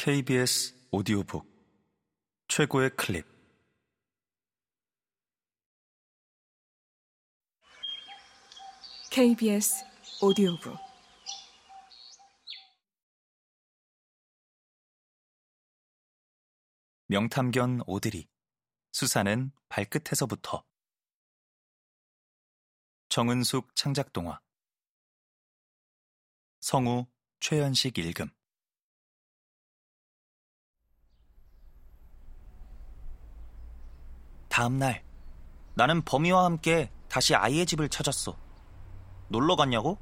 KBS 오디오북 최고의 클립. KBS 오디오북. 명탐견 오드리. 수사는 발끝에서부터. 정은숙 창작동화. 성우 최연식 읽음 다음 날 나는 범이와 함께 다시 아이의 집을 찾았어. 놀러 갔냐고?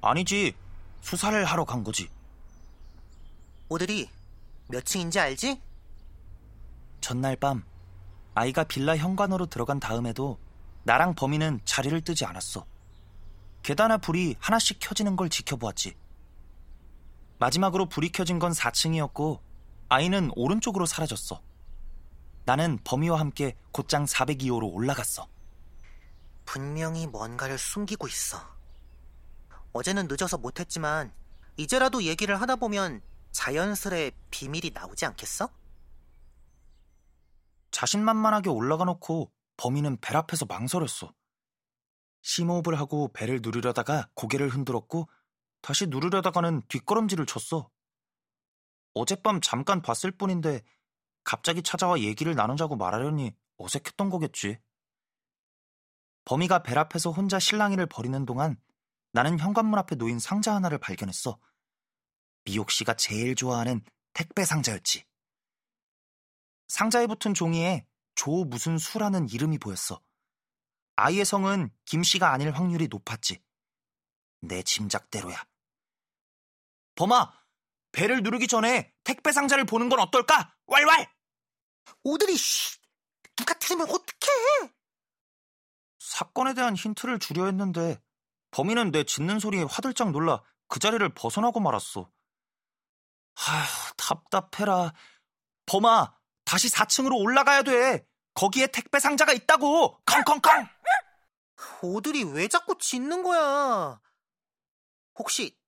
아니지. 수사를 하러 간 거지. 오들이 몇 층인지 알지? 전날 밤 아이가 빌라 현관으로 들어간 다음에도 나랑 범인은 자리를 뜨지 않았어. 계단에 불이 하나씩 켜지는 걸 지켜보았지. 마지막으로 불이 켜진 건 4층이었고 아이는 오른쪽으로 사라졌어. 나는 범이와 함께 곧장 402호로 올라갔어. 분명히 뭔가를 숨기고 있어. 어제는 늦어서 못했지만 이제라도 얘기를 하다 보면 자연스레 비밀이 나오지 않겠어? 자신만만하게 올라가 놓고 범인은 벨 앞에서 망설였어. 심호흡을 하고 배를 누르려다가 고개를 흔들었고 다시 누르려다가는 뒷걸음질을 쳤어. 어젯밤 잠깐 봤을 뿐인데 갑자기 찾아와 얘기를 나누자고 말하려니 어색했던 거겠지. 범이가 벨 앞에서 혼자 실랑이를 벌이는 동안 나는 현관문 앞에 놓인 상자 하나를 발견했어. 미옥 씨가 제일 좋아하는 택배 상자였지. 상자에 붙은 종이에 조 무슨 수라는 이름이 보였어. 아이의 성은 김 씨가 아닐 확률이 높았지. 내 짐작대로야. 범아, 배를 누르기 전에 택배 상자를 보는 건 어떨까? 왈왈! 오들이 쉬! 누가 들으면 어떡해! 사건에 대한 힌트를 주려 했는데 범인은 내 짖는 소리에 화들짝 놀라 그 자리를 벗어나고 말았어. 아휴, 답답해라. 범아, 다시 4층으로 올라가야 돼. 거기에 택배 상자가 있다고. 컹컹컹. 오들이 왜 자꾸 짖는 거야? 혹시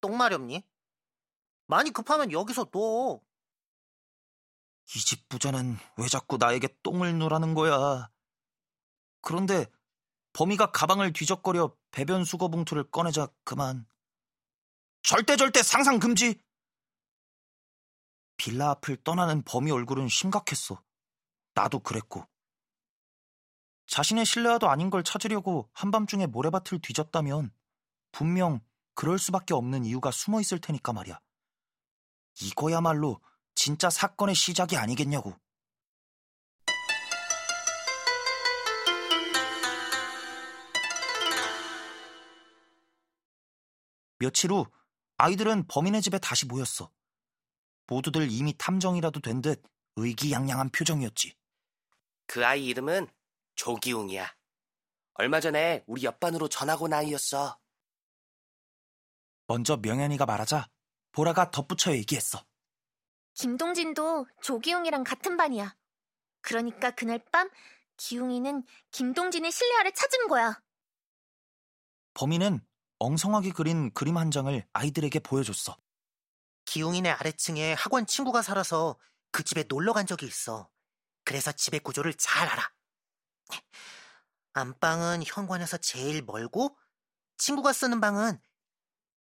똥 마렵니? 많이 급하면 여기서 둬. 이집 부자는 왜 자꾸 나에게 똥을 누라는 거야. 그런데 범이가 가방을 뒤적거려 배변 수거 봉투를 꺼내자 그만. 절대 절대 상상 금지. 빌라 앞을 떠나는 범이 얼굴은 심각했어. 나도 그랬고. 자신의 신뢰와도 아닌 걸 찾으려고 한밤중에 모래밭을 뒤졌다면 분명 그럴 수밖에 없는 이유가 숨어 있을 테니까 말이야. 이거야말로 진짜 사건의 시작이 아니겠냐고. 며칠 후 아이들은 범인의 집에 다시 모였어. 모두들 이미 탐정이라도 된 듯 의기양양한 표정이었지. 그 아이 이름은 조기웅이야. 얼마 전에 우리 옆반으로 전학 온 아이였어. 먼저 명현이가 말하자 보라가 덧붙여 얘기했어. 김동진도 조기웅이랑 같은 반이야. 그러니까 그날 밤 기웅이는 김동진의 실내화를 찾은 거야. 범인은 엉성하게 그린 그림 한 장을 아이들에게 보여줬어. 기웅이네 아래층에 학원 친구가 살아서 그 집에 놀러 간 적이 있어. 그래서 집의 구조를 잘 알아. 안방은 현관에서 제일 멀고 친구가 쓰는 방은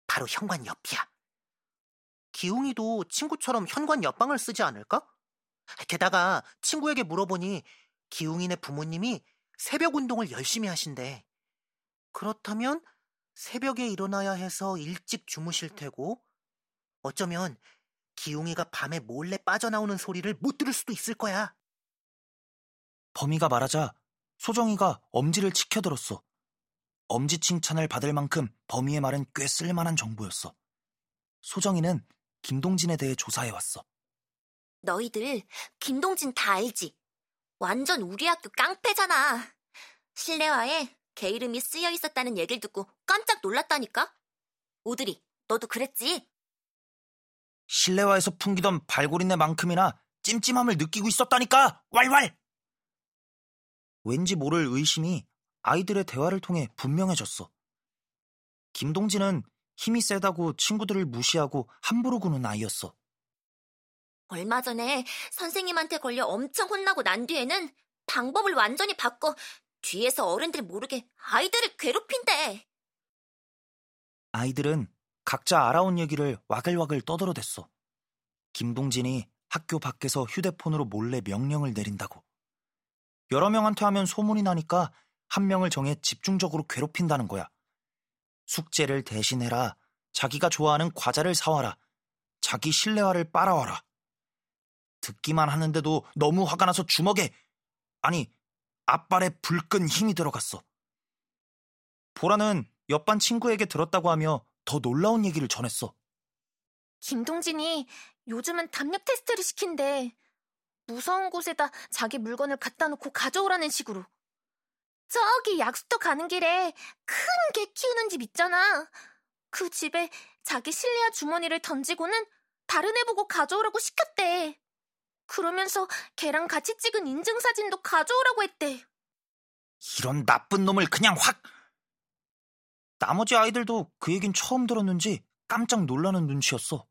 바로 현관 옆이야. 기웅이도 친구처럼 현관 옆방을 쓰지 않을까? 게다가 친구에게 물어보니 기웅이네 부모님이 새벽 운동을 열심히 하신대. 그렇다면 새벽에 일어나야 해서 일찍 주무실 테고 어쩌면 기웅이가 밤에 몰래 빠져나오는 소리를 못 들을 수도 있을 거야. 범이가 말하자 소정이가 엄지를 치켜들었어. 엄지 칭찬을 받을 만큼 범이의 말은 꽤 쓸만한 정보였어. 소정이는 김동진에 대해 조사해왔어. 너희들 김동진 다 알지? 완전 우리 학교 깡패잖아. 실내화에 걔 이름이 쓰여 있었다는 얘기를 듣고 깜짝 놀랐다니까? 오드리, 너도 그랬지? 실내화에서 풍기던 발골인내만큼이나 찜찜함을 느끼고 있었다니까! 왈왈! 왠지 모를 의심이 아이들의 대화를 통해 분명해졌어. 김동진은 힘이 세다고 친구들을 무시하고 함부로 구는 아이였어. 얼마 전에 선생님한테 걸려 엄청 혼나고 난 뒤에는 방법을 완전히 바꿔 뒤에서 어른들 모르게 아이들을 괴롭힌대. 아이들은 각자 알아온 얘기를 와글와글 떠들어댔어. 김동진이 학교 밖에서 휴대폰으로 몰래 명령을 내린다고. 여러 명한테 하면 소문이 나니까 한 명을 정해 집중적으로 괴롭힌다는 거야. 숙제를 대신해라. 자기가 좋아하는 과자를 사와라. 자기 실내화를 빨아와라. 듣기만 하는데도 너무 화가 나서 주먹에, 아니, 앞발에 불끈 힘이 들어갔어. 보라는 옆반 친구에게 들었다고 하며 더 놀라운 얘기를 전했어. 김동진이 요즘은 담력 테스트를 시킨대. 무서운 곳에다 자기 물건을 갖다 놓고 가져오라는 식으로. 저기 약수터 가는 길에 큰 개 키우는 집 있잖아. 그 집에 자기 실내화 주머니를 던지고는 다른 애 보고 가져오라고 시켰대. 그러면서 걔랑 같이 찍은 인증사진도 가져오라고 했대. 이런 나쁜 놈을 그냥 확! 나머지 아이들도 그 얘긴 처음 들었는지 깜짝 놀라는 눈치였어.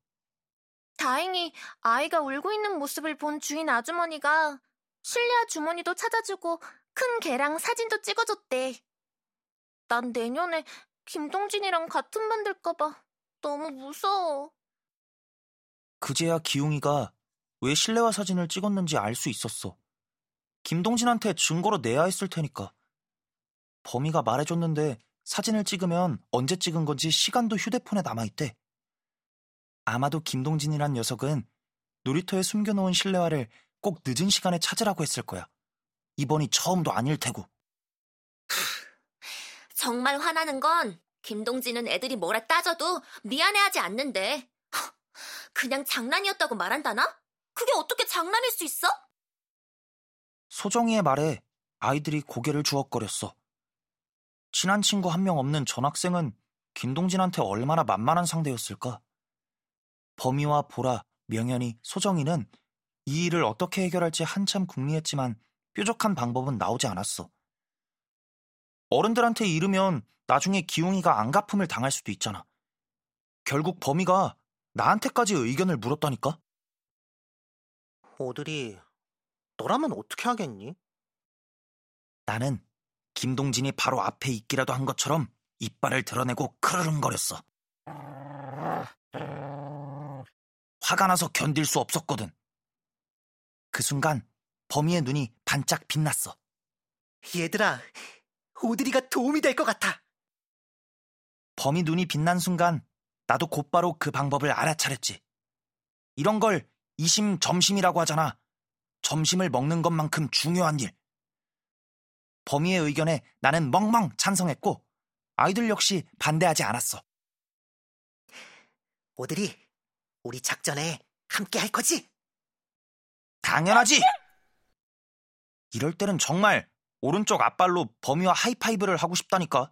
다행히 아이가 울고 있는 모습을 본 주인 아주머니가 실내화 주머니도 찾아주고 큰 개랑 사진도 찍어줬대. 난 내년에 김동진이랑 같은 반 될까봐 너무 무서워. 그제야 기웅이가 왜 실내화 사진을 찍었는지 알 수 있었어. 김동진한테 증거로 내야 했을 테니까. 범이가 말해줬는데 사진을 찍으면 언제 찍은 건지 시간도 휴대폰에 남아있대. 아마도 김동진이란 녀석은 놀이터에 숨겨놓은 실내화를 꼭 늦은 시간에 찾으라고 했을 거야. 이번이 처음도 아닐 테고. 정말 화나는 건 김동진은 애들이 뭐라 따져도 미안해하지 않는데 그냥 장난이었다고 말한다나? 그게 어떻게 장난일 수 있어? 소정이의 말에 아이들이 고개를 주걱거렸어. 친한 친구 한 명 없는 전 학생은 김동진한테 얼마나 만만한 상대였을까? 범이와 보라, 명현이, 소정이는 이 일을 어떻게 해결할지 한참 궁리했지만 뾰족한 방법은 나오지 않았어. 어른들한테 이르면 나중에 기웅이가 안갚음을 당할 수도 있잖아. 결국 범이가 나한테까지 의견을 물었다니까? 오들이 너라면 어떻게 하겠니? 나는 김동진이 바로 앞에 있기라도 한 것처럼 이빨을 드러내고 크르릉거렸어. 화가 나서 견딜 수 없었거든. 그 순간 범이의 눈이 반짝 빛났어. 얘들아, 오드리가 도움이 될 것 같아. 범이 눈이 빛난 순간 나도 곧바로 그 방법을 알아차렸지. 이런 걸 이심 점심이라고 하잖아. 점심을 먹는 것만큼 중요한 일. 범이의 의견에 나는 멍멍 찬성했고 아이들 역시 반대하지 않았어. 오드리, 우리 작전에 함께 할 거지? 당연하지! 이럴 때는 정말 오른쪽 앞발로 범위와 하이파이브를 하고 싶다니까.